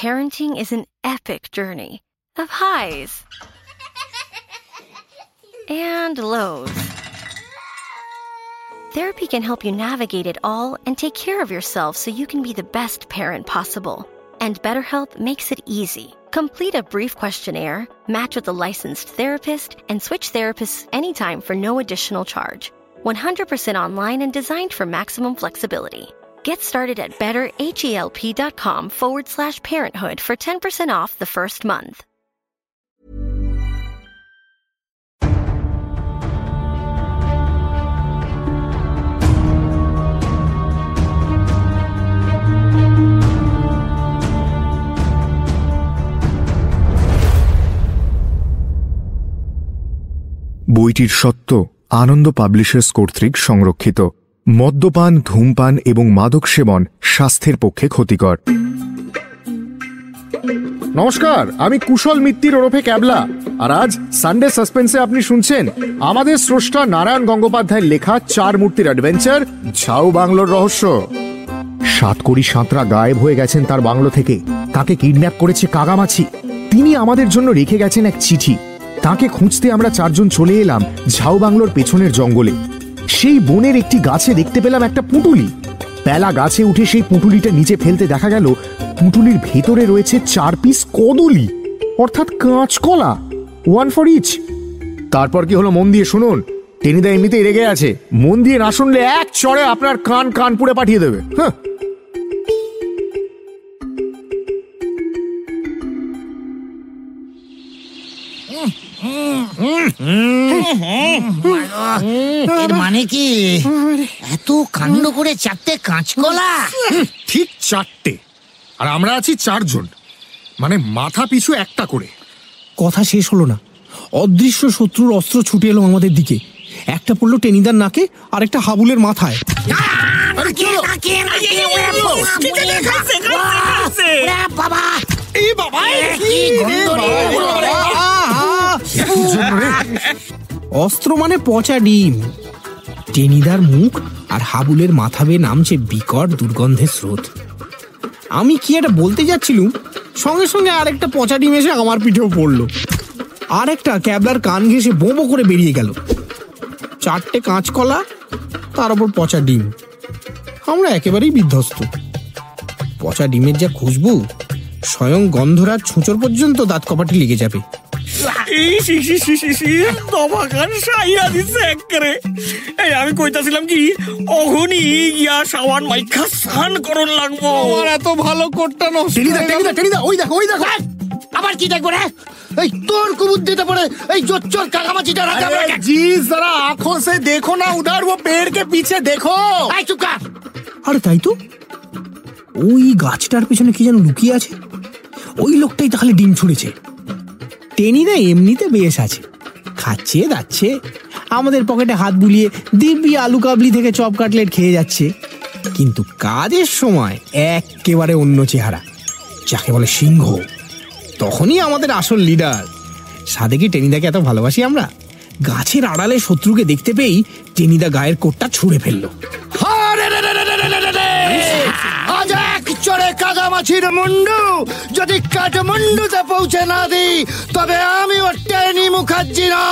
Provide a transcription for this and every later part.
parenting is an epic journey of highs and lows. Therapy can help you navigate it all and take care of yourself so you can be the best parent possible. And BetterHelp makes it easy. Complete a brief questionnaire, match with a licensed therapist, and switch therapists anytime for no additional charge. 100% online and designed for maximum flexibility. Get started at betterhelp.com forward slash parenthood for 10% off the first month. বইটির সত্য আনন্দ publishers কর্তৃক সংরক্ষিত মদ্যপান, ধূমপান এবং মাদক সেবন স্বাস্থ্যের পক্ষে ক্ষতিকর। নমস্কার, আমি কুশল মিত্তির ওরফে ক্যাবলা। আর আজ সানডে সাসপেন্সে আপনি শুনছেন আমাদের স্রষ্টা নারায়ণ গঙ্গোপাধ্যায়ের লেখা চার মূর্তির অ্যাডভেঞ্চার ঝাউ বাংলোর রহস্য। সাতকড়ি সাঁতরা গায়েব হয়ে গেছেন তার বাংলো থেকে। তাকে কিডন্যাপ করেছে কাগামাছি তিনি আমাদের জন্য রেখে গেছেন এক চিঠি। তাকে খুঁজতে আমরা চারজন চলে এলাম ঝাউ বাংলোর পেছনের জঙ্গলে। সেই বনের একটি গাছে দেখতে পেলাম একটা পুঁটুলি। পেলা গাছে উঠে সেই পুঁটুলিটা নিচে ফেলতে দেখা গেল, পুঁটুলির ভেতরে রয়েছে চার পিস কদলি, অর্থাৎ কাঁচকলা ওয়ান ফর ইচ তারপর কি হলো মন দিয়ে শুনুন, টেনিদা এমনিতেই রেগে আছে, মন দিয়ে না শুনলে এক চড়ে আপনার কান কানপুরে পাঠিয়ে দেবে হ্যাঁ। এর মানে কি এত কাণ্ড করে চারটে কাঁচকলা ঠিক চারটে আর আমরা আছি চারজন মানে মাথা পিছু একটা করে কথা শেষ হলো না অদৃশ্য শত্রুর অস্ত্র ছুটে এলো আমাদের দিকে একটা পড়ল টেনিদার নাকে আর একটা হাবুলের মাথায় আরে কি হলো? ওরে বাবা এই বাবা কি গন্ধ রে? অস্ত্র মানে পচা ডিম। টেনিদার মুখ আর হাবুলের মাথা বেয়ে নামছে বিকট দুর্গন্ধের স্রোত। আমি কি একটা বলতে যাচ্ছিলুম? সঙ্গে সঙ্গে আরেকটা পচা ডিম এসে আমার পিঠেও পড়ল। আরেকটা ক্যাবলার কান ঘেসে বোঁবো করে বেরিয়ে গেল। চারটে কাঁচকলা, তার উপর পচা ডিম। আমরা একেবারেই বিধ্বস্ত। পচা ডিমের যা খুশবু, স্বয়ং গন্ধরাজ ছুঁচোর পর্যন্ত দাঁত কপাটি লেগে যাবে। এই শিশি শিশি এই আমি কি অঘনি সাবান লাগবো। এত ভালো দেখো এই সে দেখো না উদার ও পেড় কে পিছে দেখো। এই আরে তাই তো? ওই গাছটার পিছনে কি যেন লুকিয়ে আছে? ওই লোকটাই তাহলে ডিম ছুঁড়েছে। টেনিদা এমনিতে বেশ আছে খাচ্ছে দাচ্ছে আমাদের পকেটে হাত বুলিয়ে দিব্যি আলু কাবলি থেকে চপ কাটলেট খেয়ে যাচ্ছে কিন্তু কাজের সময় একেবারে অন্য চেহারা যাকে বলে সিংহ তখনই আমাদের আসল লিডার সাদেকে টেনিদাকে এত ভালোবাসি আমরা গাছের আড়ালে শত্রুকে দেখতে পেয়েই টেনিদা গায়ের কোটটা ছুঁড়ে ফেলল চড়ে কাদামাছির মুন্ডু। যদি কাঠমান্ডুতে পৌঁছে না দি তবে আমি ওর টেনি মুখার্জি না।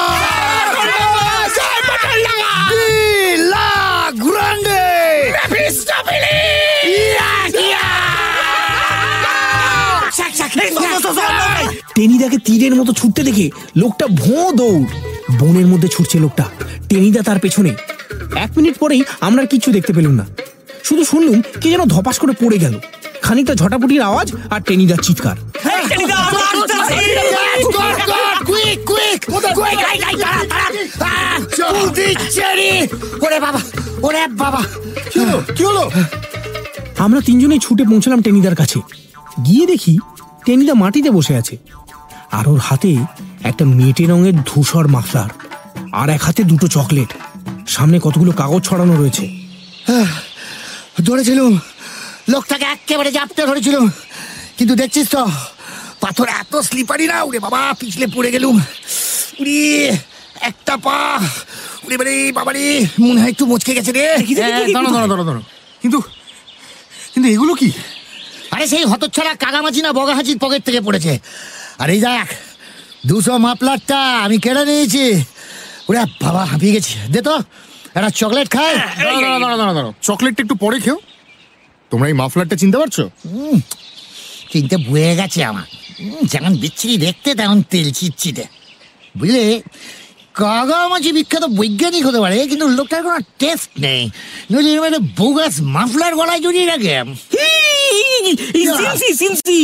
টেনিদাকে তীরের মতো ছুটতে দেখে লোকটা ভোঁ দৌড়। বনের মধ্যে ছুটছে লোকটা। টেনিদা তার পেছনে। এক মিনিট পরেই আমরা কিছু দেখতে পেলুম না। শুধু শুনলুম কে যেন ধপাস করে পড়ে গেল। খানিকটা ঝটাপটির আওয়াজ আর টেনিদার চিৎকার আমরা তিনজনেই ছুটে পৌঁছলাম টেনিদার কাছে গিয়ে দেখি টেনিদা মাটিতে বসে আছে আর ওর হাতে একটা মেটে রঙের ধূসর মাফলার আর এক হাতে দুটো চকলেট সামনে কতগুলো কাগজ ছড়ানো রয়েছে ধরেছিলুম লোকটাকে একেবারে জাপতে ধরেছিলুম। কিন্তু দেখছিস তো পাথর এত স্লিপারি না উড়ে বাবা পিছলে পড়ে গেলুম। উড়ি একটা পা উড়ে বাড়ি বাবারি মনে হয় একটু মুচকে গেছে রে। দাঁড়ো দাঁড়ো দাঁড়ো দাঁড়ো কিন্তু কিন্তু এগুলো কি? আরে সেই হতচ্ছাড়া কাগামাছি না বগাহাচির পকেট থেকে পড়েছে। আর এই দেখ দুশো মাপলারটা আমি কেড়ে নিয়েছি। ওরে বাবা হাঁপিয়ে গেছি। দে তো একটা চকলেট খাই। দাঁড়াও। চকলেটটা একটু পরে খেও। তোমরা এই মাফলারটা চিনতে পারছ? চিনতে বয়ে গেছে আমার। যেমন বিচ্ছিরি দেখতে তেমন তেল চিটচিটে। বুঝলে? কাগামাছি বিখ্যাত বৈজ্ঞানিক হতে পারে কিন্তু লোকটার কোনো টেস্ট নেই। নইলে এরকম বোগাস মাফলার গলায় জড়িয়ে রাখে। এই সিনসি সিনসি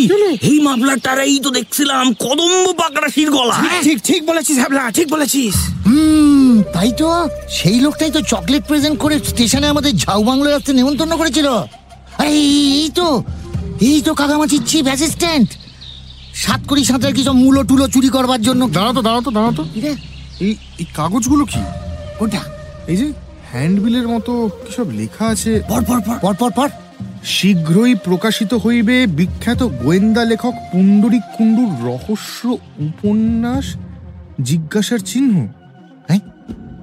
এই মাফলারটার এই তো দেখছিলাম কদম্ব পাকড়াশির গলা। ঠিক ঠিক বলেছিস হ্যাবলা ঠিক বলেছিস। হুম তাই তো? সেই লোকটাই তো চকলেট প্রেজেন্ট করে স্টেশনে আমাদের ঝাউ বাংলায় আসতে নেমন্তন্ন করেছিল। আরে এই তো এই তো কাকামাছির চিফ অ্যাসিস্ট্যান্ট সাত কোটি সাঁতার কি সব মূলো টুলো চুরি করবার জন্য? দাঁড়াও তো দাঁড়াও তো দাঁড়াও তো। কি রে? এই এই কাগজগুলো কি? কোনটা? এই যে হ্যান্ডবিলের মতো কি সব লেখা আছে? পর পর পর পর পর পর শীঘ্রই প্রকাশিত হইবে বিখ্যাত গোয়েন্দা লেখক পুণ্ডরিক কুণ্ডুর রহস্য উপন্যাস জিজ্ঞাসার চিহ্ন। হ্যাঁ?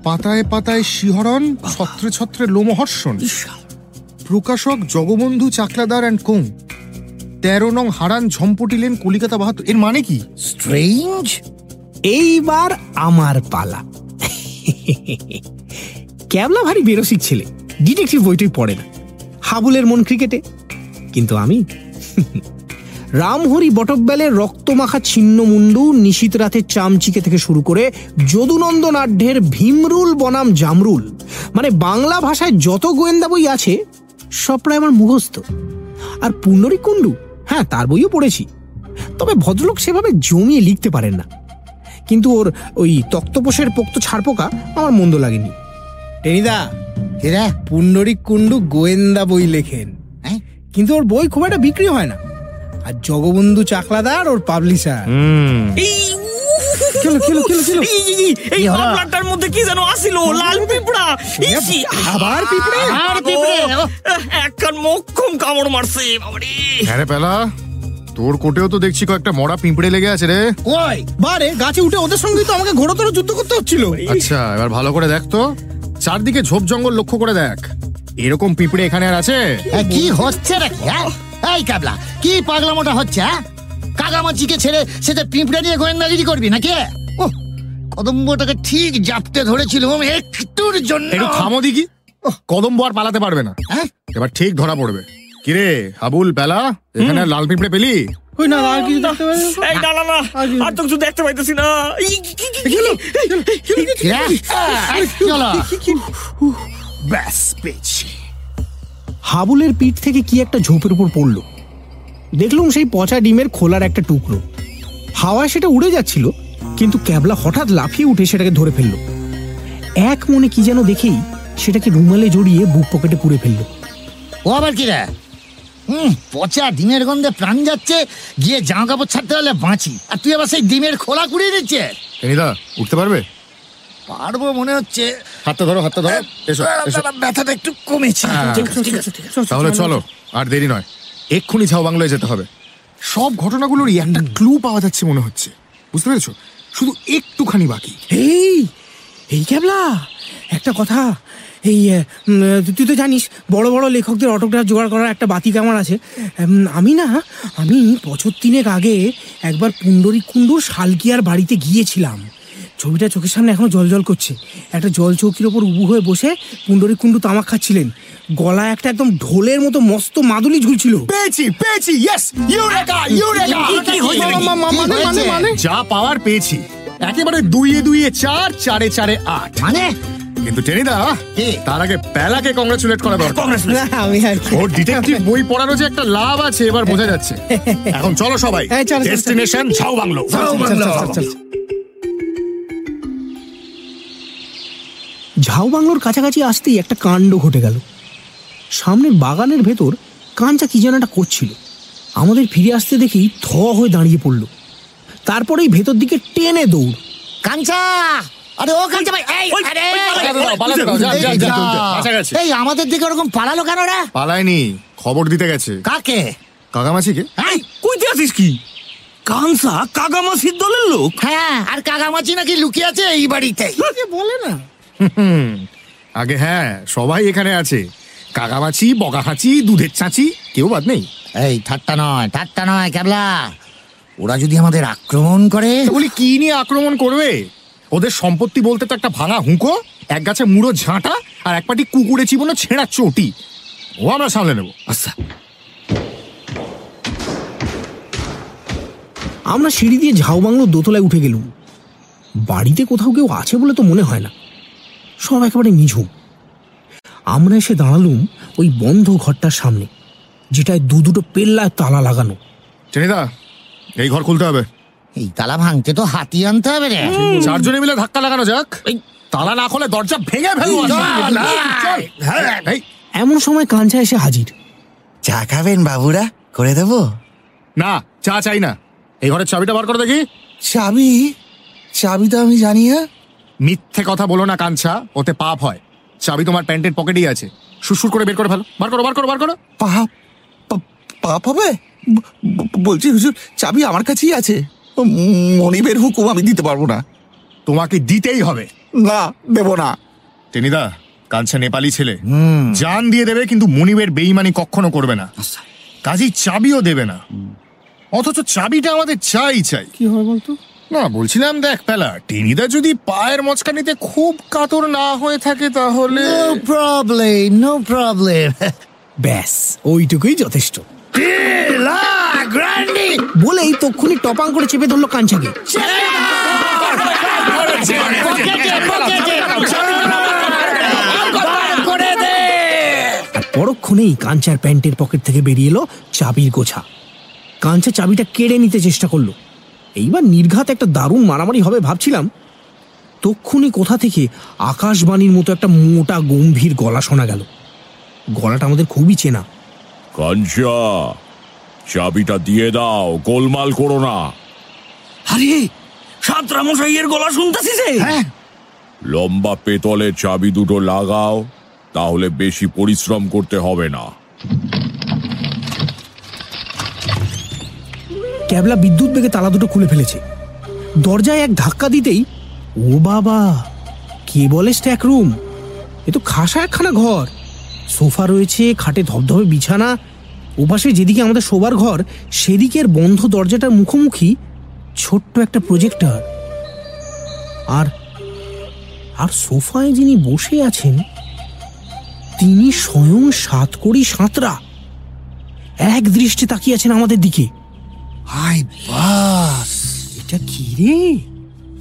পাতায় পাতায় শিহরণ ছত্রে ছত্রে লোমহর্ষণ। প্রকাশক জগবন্ধু চাকলাদার অ্যান্ড কোং। তেরো নং হারান ঝম্পটিলেন কলিকাতা বাহাত্তর এর মানে কি? স্ট্রেঞ্জ এইবার আমার পালা। ক্যাবলা ভারী বেরসিক ছেলে ডিটেকটিভ বইটই পড়ে না। হাবুলের মন ক্রিকেটে কিন্তু আমি, রামহরি বটব্যালের রক্তমাখা ছিন্ন মুন্ডু নিশীত রাতের চামচিকে থেকে শুরু করে যদুনন্দন আড্ডের ভীমরুল বনাম জামরুল। মানে বাংলা ভাষায় যত গোয়েন্দা বই আছে সব প্রায় আমার মুখস্থ। আর পুণ্ডরী কুণ্ডু হ্যাঁ তার বইও পড়েছি। তবে ভদ্রলোক সেভাবে জমিয়ে লিখতে পারেন না। কিন্তু ওর ওই তক্তপোষের পোক্ত ছাড়পোকা আমার মন্দ লাগেনি। টেনিদা এরা পুণ্ডরিক কুণ্ডু গোয়েন্দা বই লেখেন হ্যাঁ? কিন্তু ওর বই খুব একটা বিক্রি হয় না। আর জগবন্ধু চাকলাদার ওর পাবলিশার এই খেলো, খেলো, খেলো, খেলো। এই, মাফলারটার মধ্যে কি যেন আসিল? লাল পিঁপড়া। ইসি, আবার পিঁপড়ে? আর পিঁপড়ে, একখান মক্ষম কামড় মারছে বাবারে। হ্যাঁ রে পেলা তোর কোটেও তো দেখছি কয়েকটা মরা পিঁপড়ে লেগে আছে রে। ওই বারে গাছে উঠে ওদের সঙ্গে তো আমাকে ঘোড়তর যুদ্ধ করতে হচ্ছিল। আচ্ছা এবার ভালো করে দেখ তো। চারদিকে ঝোপ জঙ্গল লক্ষ্য করে দেখ। এরকম পিঁপড়ে এখানে আর আছে? কি হচ্ছে নাকি হ্যাঁ? এই কাবলা কি পাগলামোটা হচ্ছে হ্যাঁ? কাকামাচিকে ছেড়ে সেটা পিঁপড়ে নিয়ে গোয়েন্দাগিরি করবি নাকি ও কদম্বটাকে ঠিক জাপতে ধরেছিল একটুর জন্য একটু থামো দিকি কদম্ব আর পালাতে পারবে না হ্যাঁ? এবার ঠিক ধরা পড়বে কিরে হাবুল পেলা এখানে লাল পিঁপড়ে পেলি ওই না আর কিছু দেখতে এই না না না আর তো কিছু দেখতে পাইতেছি না এই, কি, কি, কি, কি, হ্যাঁ? ব্যাস পেয়েছি হাবুলের পিঠ থেকে কি একটা ঝোপের উপর পড়ল দেখলুম সেই পচা ডিমের খোলার একটা টুকরো। হাওয়ায় সেটা উড়ে যাচ্ছিল কিন্তু ক্যাবলা হঠাৎ লাফিয়ে উঠে সেটাকে ধরে ফেলল। এক মনে কি যেন দেখেই সেটাকে রুমালে জড়িয়ে বুক পকেটে পুড়ে ফেলল। ও আবার কি রে? হুম পচা ডিমের গন্ধে প্রাণ যাচ্ছে গিয়ে জামা কাপড় ছাড়তে হলে বাঁচি। আর তুই আবার সেই ডিমের খোলা কুড়িয়ে দিচ্ছে এনিদা উঠতে পারবে? পারব মনে হচ্ছে। হাতটা ধরো হাতটা ধরো এসো ব্যথাটা একটু কমেছে। ঠিক আছে, ঠিক আছে, ঠিক আছে। তাহলে চলো আর দেরি নয়। এক্ষুনি ঝাউ বাংলায় যেতে হবে। সব ঘটনাগুলোরই একটা ক্লু পাওয়া যাচ্ছে মনে হচ্ছে। বুঝতে পেরেছ? শুধু একটুখানি বাকি। এই এই ক্যাবলা একটা কথা। এই তুই তো জানিস বড় বড় লেখকদের অটোগ্রাফ জোগাড় করার একটা বাতি কামার আছে। আমি না আমি বছর তিনেক আগে একবার পুণ্ডরী কুণ্ডুর শালকিয়ার বাড়িতে গিয়েছিলাম। ছবিটা চোখের সামনে এখনও জল জল করছে। একটা জল চৌকির ওপর উবু হয়ে বসে পুণ্ডরী কুণ্ডু তামাক খাচ্ছিলেন। গলায় একটা একদম ঢোলের মতো মস্ত মাদুলি ঝুলছিল। পেয়েছি পেয়েছি ইয়েস ইউরেকা ইউরেকা। কি হয়েছে? মানে- মানে- মানে? যা পাওয়ার পেয়েছি। একেবারে দুইয়ে দুইয়ে চার চারে চারে আট। মানে? কিন্তু টেনিদা কি? তার আগে পেলাকে কংগ্রেচুলেট করা দরকার। না, আমি আর কি। ওর ডিটেকটিভ বই পড়ারও যে একটা লাভ আছে এবার বোঝা যাচ্ছে। এখন চলো সবাই হ্যাঁ। ডেস্টিনেশন ঝাউ বাংলো। ঝাউ বাংলোর কাছাকাছি আসতেই একটা কাণ্ড ঘটে গেল। সামনের বাগানের ভেতর কাঞ্চা কি যেন একটা করছিল। আমাদের ফিরে আসতে দেখি থ হয়ে দাঁড়িয়ে পড়ল। তারপরেই ভেতর দিকে টেনে দৌড়। কাঞ্চা! আরে ও কাঞ্চা ভাই এই আরে এই, আমাদের দিকে ওরকম পালালো কেন রে? পালায়নি খবর দিতে গেছে। কাকে? কাকামাছিকে এই, কইতে আছিস কি? কানসা দলের লোক? হ্যাঁ আর নাকি লুকিয়ে আছে এই বাড়িতে। বলে না? হুম, আগে হ্যাঁ সবাই এখানে আছে। কাকামাছি বকা হাঁচি দুধের চাঁচি কেউ বাদ নেই। এই ঠাট্টা নয় ঠাট্টা নয় ক্যাবলা। ওরা যদি আমাদের আক্রমণ করে? বলি কি নিয়ে আক্রমণ করবে? ওদের সম্পত্তি বলতে তো একটা ভাঙা হুঁকো এক গাছে মুড়ো ঝাঁটা আর এক পাটি কুকুরে চিবনো ছেঁড়া চটি। ও আমরা সামলে নেব। আচ্ছা। আমরা সিঁড়ি দিয়ে ঝাউবাংলো দোতলায় উঠে গেলুম। বাড়িতে কোথাও কেউ আছে বলে তো মনে হয় না। সব একেবারে নিঝুম। আমরা এসে দাঁড়ালুম ওই বন্ধ ঘরটার সামনে যেটায় দু দুটো পেল্লায় তালা লাগানো। চেনিদা এই ঘর খুলতে হবে। এই তালা ভাঙতে তো হাতি আনতে হবে রে। চারজনে মিলে ধাক্কা লাগানো যাক। এই তালা না খোলে দরজা ভেঙে ফেলব। এই, এমন সময় কাঞ্চা এসে হাজির। চা খাবেন বাবুরা? করে দেবো? না চা চাই না। এই ঘরের চাবিটা বার করে দেখি। চাবি? চাবি তো আমি জানি না। মিথ্যে কথা বলো না কাঞ্ছা ওতে পাপ হয়। চাবি তোমার প্যান্টের পকেটেই আছে। সুসুর করে বের করে ফেলো। বার করো বার করো বার করো। পাপ পাপ হবে? বলছি হুজুর চাবি আমার কাছেই আছে। মনিবের হুকুম আমি দিতে পারব না। তোমাকে দিতেই হবে। না দেবো না। টেনিদা কাঞ্চা নেপালি ছেলে। জান দিয়ে দেবে কিন্তু মনিবের বেইমানি কখনো করবে না। কাজী চাবিও দেবে না। অথচ চাবিটা আমাদের চাই চাই। কি হয় বলতো? না বলছিলাম দেখ পেলা টেনিদা যদি পায়ের মচকানিতে খুব কাতর না হয়ে থাকে তাহলে নো প্রবলেম নো প্রবলেম ব্যাস ওইটুকুই যথেষ্ট। বলেই তক্ষুনি টপাং করে চেপে ধরলো কাঞ্চাকে পরক্ষণেই কাঞ্চার প্যান্টের পকেট থেকে বেরিয়ে এলো চাবির গোছা। কাঞ্চা চাবিটা কেড়ে নিতে চেষ্টা করল। এইবার নির্ঘাত একটা দারুণ মারামারি হবে ভাবছিলাম। তক্ষুনি কোথা থেকে আকাশবাণীর মতো একটা মোটা গম্ভীর গলা শোনা গেল। গলাটা আমাদের খুবই চেনা। কাঞ্চা চাবিটা দিয়ে দাও গোলমাল করো না। আরে সাতরা মশাইয়ের গলা শুনতেছি যে লম্বা পেতলের চাবি দুটো লাগাও তাহলে বেশি পরিশ্রম করতে হবে না। ক্যাবলা বিদ্যুৎ বেগে তালা দুটো খুলে ফেলেছে। দরজায় এক ধাক্কা দিতেই, ও বাবা, কে বলে স্ট্যাক রুম এ তো খাসা একখানা ঘর। সোফা রয়েছে, খাটে ধবধবে বিছানা। ওপাশে যেদিকে আমাদের শোবার ঘর সেদিকের বন্ধ দরজাটার মুখোমুখি ছোট্ট একটা প্রজেক্টর আর আর সোফায় যিনি বসে আছেন, তিনি স্বয়ং সাতকড়ি সাঁতরা। এক দৃষ্টি তাকিয়ে আছেন আমাদের দিকে। Hi boss. এটা কি রে?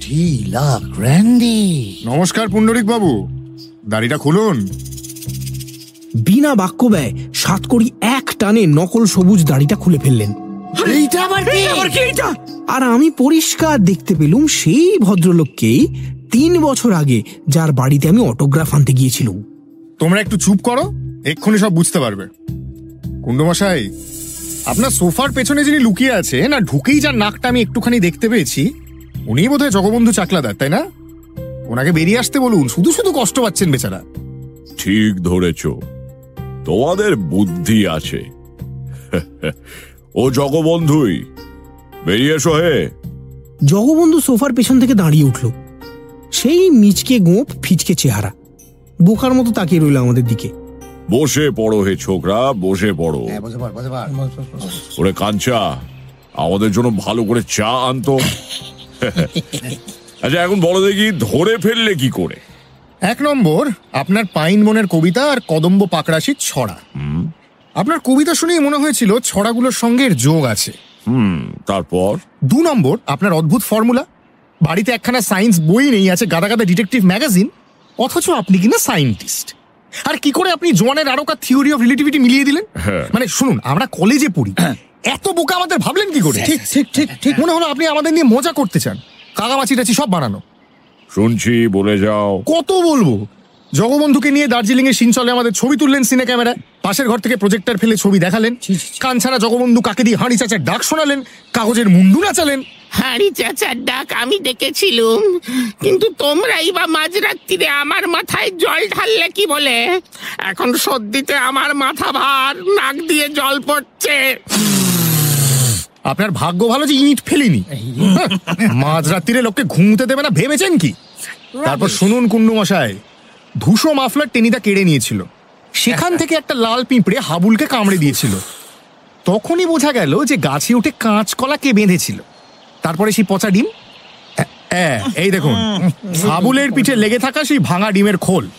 ঢিলা গ্র্যান্ডি। নমস্কার পুণ্ডরিক বাবু। দাড়িটা খুলুন। বিনা বাক্য ব্যয় সাতকড়ি এক টানে নকল সবুজ দাড়িটা খুলে ফেললেন। এইটা আবার কি? আবার কি এটা আর আমি পরিষ্কার দেখতে পেলুম সেই ভদ্রলোককেই তিন বছর আগে যার বাড়িতে আমি অটোগ্রাফ আনতে গিয়েছিলাম। তোমরা একটু চুপ করো এক্ষুনি সব বুঝতে পারবে। কুণ্ডমশাই আপনার সোফার পেছনে যিনি লুকিয়ে আছে না ঢুকেই যার নাকটা আমি একটুখানি দেখতে পেয়েছি উনিই বোধহয় জগবন্ধু চাকলাদার তাই না? ওনাকে বেরিয়ে আসতে বলুন শুধু শুধু কষ্ট পাচ্ছেন বেচারা। ঠিক ধরেছ। তোমাদের বুদ্ধি আছে। ও জগবন্ধুই বেরিয়ে এসো হে। জগবন্ধু সোফার পেছন থেকে দাঁড়িয়ে উঠল। সেই মিচকে গোপ ফিচকে চেহারা। বোকার মতো তাকিয়ে রইল আমাদের দিকে। বসে পড়ো হে ছোকরা বসে পড়ো। হ্যাঁ, বসে পড়, বসে পড়। ওরে কাঞ্চা আমাদের জন্য ভালো করে চা আনতো। আচ্ছা এখন বলো দেখি ধরে ফেললে কি করে? এক নম্বর আপনার পাইন মনের কবিতা আর কদম্ব পাকড়াশির ছড়া। আপনার কবিতা শুনেই মনে হয়েছিল ছড়াগুলোর সঙ্গে এর যোগ আছে। হুম তারপর? দু নম্বর আপনার অদ্ভুত ফর্মুলা। বাড়িতে একখানা সায়েন্স বই নেই আছে গাদা গাদা ডিটেকটিভ ম্যাগাজিন। অথচ আপনি কিনা সায়েন্টিস্ট আর কি করে আপনি জোয়ানের আরোকার থিওরি অফ রিলেটিভিটি মিলিয়ে দিলেন? হ্যাঁ। মানে শুনুন আমরা কলেজে পড়ি। এত বোকা আমাদের ভাবলেন কি করে? ঠিক ঠিক ঠিক ঠিক। মনে হলো আপনি আমাদের নিয়ে মজা করতে চান। কাগামাচি টাচি সব বানানো। শুনছি বলে যাও। কত বলব? জগবন্ধুকে নিয়ে দার্জিলিং এ সিনচলে আমাদের ছবি তুললেন সিনে ক্যামেরায় পাশের ঘর থেকে প্রজেক্টর ফেলে ছবি দেখালেন। কানছাড়া জগবন্ধু কাকে দিয়ে হাঁড়ি চাচার ডাক শোনালেন? কাগজের মুন্ডু নাচালেন? হাঁড়ি চাচার ডাক আমি ডেকেছিলুম কিন্তু তোমরাই বা মাঝরাত্রিরে আমার মাথায় জল ঢাললে কি বলে? এখন সর্দিতে আমার মাথা ভার নাক দিয়ে জল পড়ছে। আপনার ভাগ্য ভালো যে ইট ফেলিনি। মাঝরাত্রিরে লোককে ঘুমতে দেবে না ভেবেছেন কি? তারপর শুনুন কুন্ডু মশাই ধূসো মাফলার টেনিদা কেড়ে নিয়েছিল। সেখান থেকে একটা লাল পিঁপড়ে হাবুলকে কামড়ে দিয়েছিল। তখনই বোঝা গেল যে গাছে উঠে কাঁচকলা কে বেঁধেছিল। তারপরে সেই পচা ডিম? এ, এই দেখুন হাবুলের পিঠে লেগে থাকা সেই ভাঙা ডিমের খোল।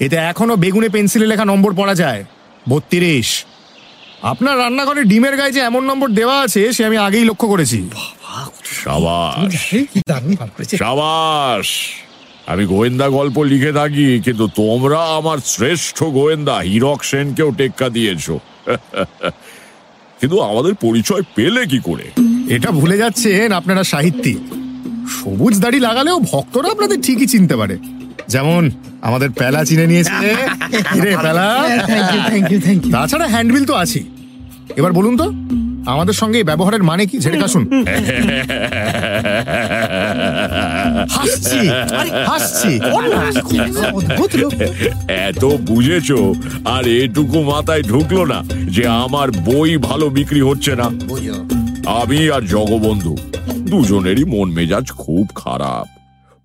এতে এখনও বেগুনে পেন্সিলে লেখা নম্বর পড়া যায়। বত্রিশ। আপনার রান্নাঘরে ডিমের গায়ে যে এমন নম্বর দেওয়া আছে সে আমি আগেই লক্ষ্য করেছি। সাবাস। আমি গোয়েন্দা গল্প লিখে থাকি কিন্তু তোমরা আমার শ্রেষ্ঠ গোয়েন্দা হীরক সেনকেও টেক্কা দিয়েছ। কিন্তু আমাদের পরিচয় পেলে কি করে? এটা ভুলে যাচ্ছেন আপনারা সাহিত্যিক। সবুজ দাড়ি লাগালেও ভক্তরা আপনাদের ঠিকই চিনতে পারে। যেমন আমাদের প্যালা চিনে নিয়েছে। প্যালা তাছাড়া হ্যান্ডবিল তো আছেই। এবার বলুন তো আমাদের সঙ্গে ব্যবহারের মানে কি? ঝেড়ে কাশুন। হাসছি হাসছি। এত বুঝেছ? আর এটুকু মাথায় ঢুকলো না যে আমার বই ভালো বিক্রি হচ্ছে না। আমি আর জগবন্ধু দুজনেরই মন মেজাজ খুব খারাপ।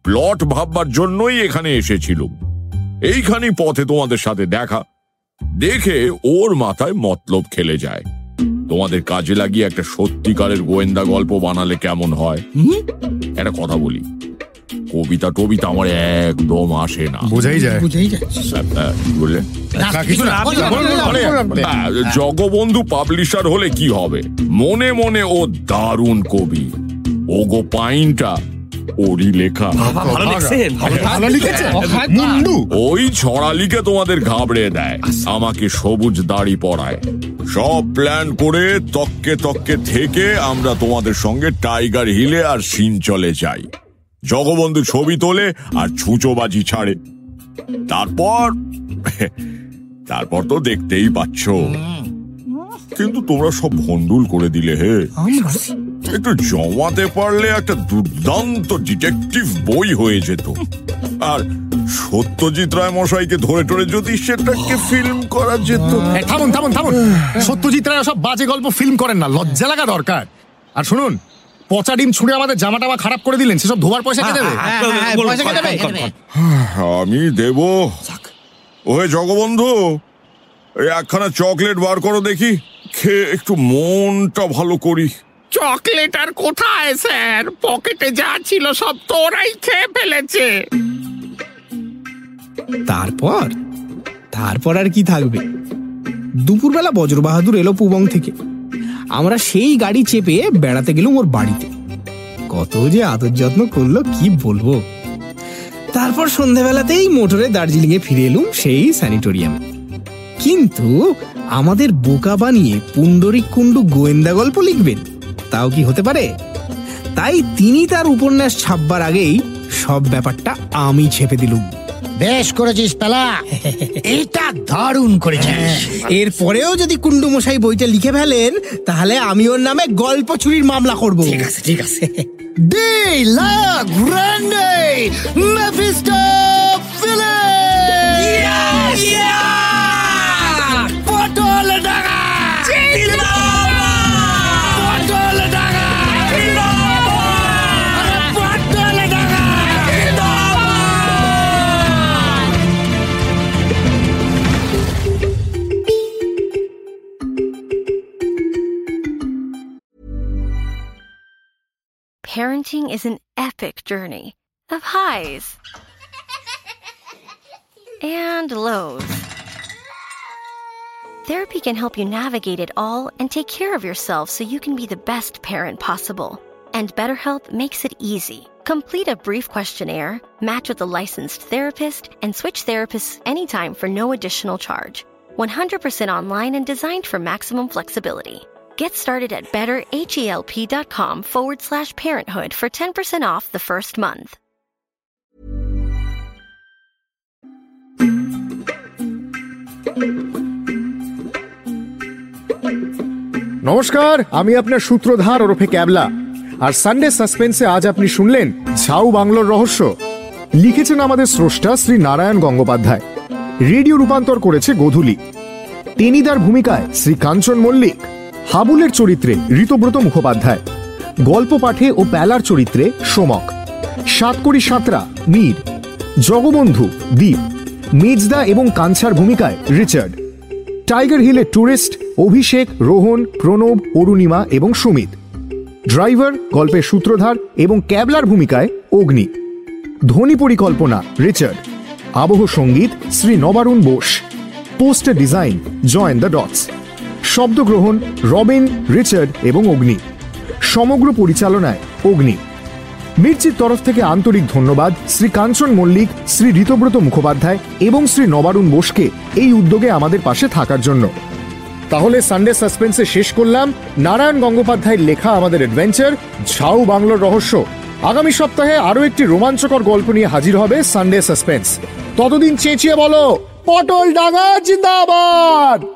প্লট ভাববার জন্যই এখানে এসেছিল এইখানেই পথে তোমাদের সাথে দেখা। দেখে ওর মাথায় মতলব খেলে যায়। তোমাদের কাজে লাগিয়ে একটা সত্যিকারের গোয়েন্দা গল্প বানালে কেমন হয়? একটা কথা বলি। কবিতা টবিতা আমার একদম আসে না। বোঝাই যায়। বুঝেই হ্যাঁ, কি বললে। হ্যাঁ, জগবন্ধু পাবলিশার হলে কি হবে? মনে মনে ও দারুণ কবি। ওগো পাইনটা ওরই লেখা। ভালো লিখছেন। ভালো লিখেছে মুন্ডু। ওই ছড়ালিকে তোমাদের ঘাবড়ে দেয়। আমাকে সবুজ দাড়ি পরায়। সব প্ল্যান করে তককে তককে থেকে আমরা তোমাদের সঙ্গে টাইগার হিলে আর সিনচলে যাই। জগবন্ধু ছবি তোলে আর ছুঁচোবাজি ছাড়ে। তারপর তারপর তো দেখতেই পাচ্ছ। কিন্তু তোমরা সব ভন্ডুল করে দিলে হে। একটু জমাতে পারলে একটা দুর্দান্ত ডিটেকটিভ বই হয়ে যেত। আর সত্যজিৎ রায় মশাইকে ধরে টরে যদি সেটাকে ফিল্ম করা যেত। থামুন থামুন থামুন। সত্যজিৎ রায় সব বাজে গল্প ফিল্ম করেন না, লজ্জা লাগা দরকার। আর শুনুন পচা ডিম ছুঁড়ে আমাদের জামা টামা খারাপ করে দিলেন সেসব ধোবার পয়সা কে দেবে? পয়সা কে। আমি দেব। ওহে জগবন্ধু একখানা চকলেট বার করো দেখি খেয়ে একটু মনটা ভালো করি। চকলেট আর কোথায় স্যার? পকেটে যা ছিল সব তোরাই খেয়ে ফেলেছে। তারপর? তারপর আর কি থাকবে? দুপুরবেলা বজ্রবাহাদুর এলো পুবং থেকে। আমরা সেই গাড়ি চেপে বেড়াতে গেলুম ওর বাড়িতে। কত যে আদর যত্ন করল, কি বলব? তারপর সন্ধেবেলাতেই মোটরে দার্জিলিং এ ফিরে এলুম সেই স্যানিটোরিয়ামে। কিন্তু আমাদের বোকা বানিয়ে পুণ্ডরিক কুণ্ডু গোয়েন্দা গল্প লিখবেন, তাও কি হতে পারে? তাই তিনি তার উপন্যাস ছাপবার আগেই সব ব্যাপারটা আমি ছেপে দিলুম। বেশ করেছিস পেলা। এটা দারুণ করেছিস। এরপরেও যদি কুন্ডু মশাই বইটা লিখে ফেলেন তাহলে আমি ওর নামে গল্প চুরির মামলা করব। ঠিক আছে ঠিক আছে। De la Grande Mephisto Parenting is an epic journey of highs and lows. Therapy can help you navigate it all and take care of yourself so you can be the best parent possible. And BetterHelp makes it easy. Complete a brief questionnaire, match with a licensed therapist, and switch therapists anytime for no additional charge. 100% online and designed for maximum flexibility. Get started at betterhelp.com forward slash parenthood for 10% off the first month. নমস্কার, আমি আপনার সূত্রধার ওরফে ক্যাবলা। আর Sunday সাসপেন্সে আজ আপনি শুনলেন ঝাউ বাংলোর রহস্য। লিখেছেন আমাদের স্রষ্টা শ্রী নারায়ণ গঙ্গোপাধ্যায়। রেডিও রূপান্তর করেছে গোধূলি। টেনিদার ভূমিকায় শ্রী কাঞ্চন মল্লিক। হাবুলের চরিত্রে ঋতব্রত মুখোপাধ্যায়, গল্প পাঠে ও প্যালার চরিত্রে সোমক, সাতকড়ি সাঁতরা মীর, জগবন্ধু দ্বীপ মেজদা এবং কাঞ্ছার ভূমিকায় রিচার্ড, টাইগার হিলে ট্যুরিস্ট অভিষেক, রোহন, প্রণব, অরুণিমা এবং সুমিত, ড্রাইভার, গল্পের সূত্রধার এবং ক্যাবলার ভূমিকায় অগ্নি, ধ্বনি পরিকল্পনা রিচার্ড, আবহ সংগীত Shri Nabarun Bose, poster design join the dots. শব্দগ্রহণ, Robin, Richard এবং অগ্নি। সমগ্র পরিচালনায় অগ্নি। মির্চির তরফ থেকে আন্তরিক ধন্যবাদ শ্রী কাঞ্চন মল্লিক, শ্রী ঋতব্রত মুখোপাধ্যায় এবং শ্রী নবারুণ বোসকে এই উদ্যোগে আমাদের পাশে থাকার জন্য। তাহলে সানডে সাসপেন্সে শেষ করলাম। নারায়ণ গঙ্গোপাধ্যায়ের লেখা আমাদের অ্যাডভেঞ্চার, ঝাউ বাংলোর রহস্য। আগামী সপ্তাহে আরও একটি রোমাঞ্চকর গল্প নিয়ে হাজির হবে সানডে সাসপেন্স। ততদিন চেঁচিয়ে বলো, পটল ডাঙা জিন্দাবাদ!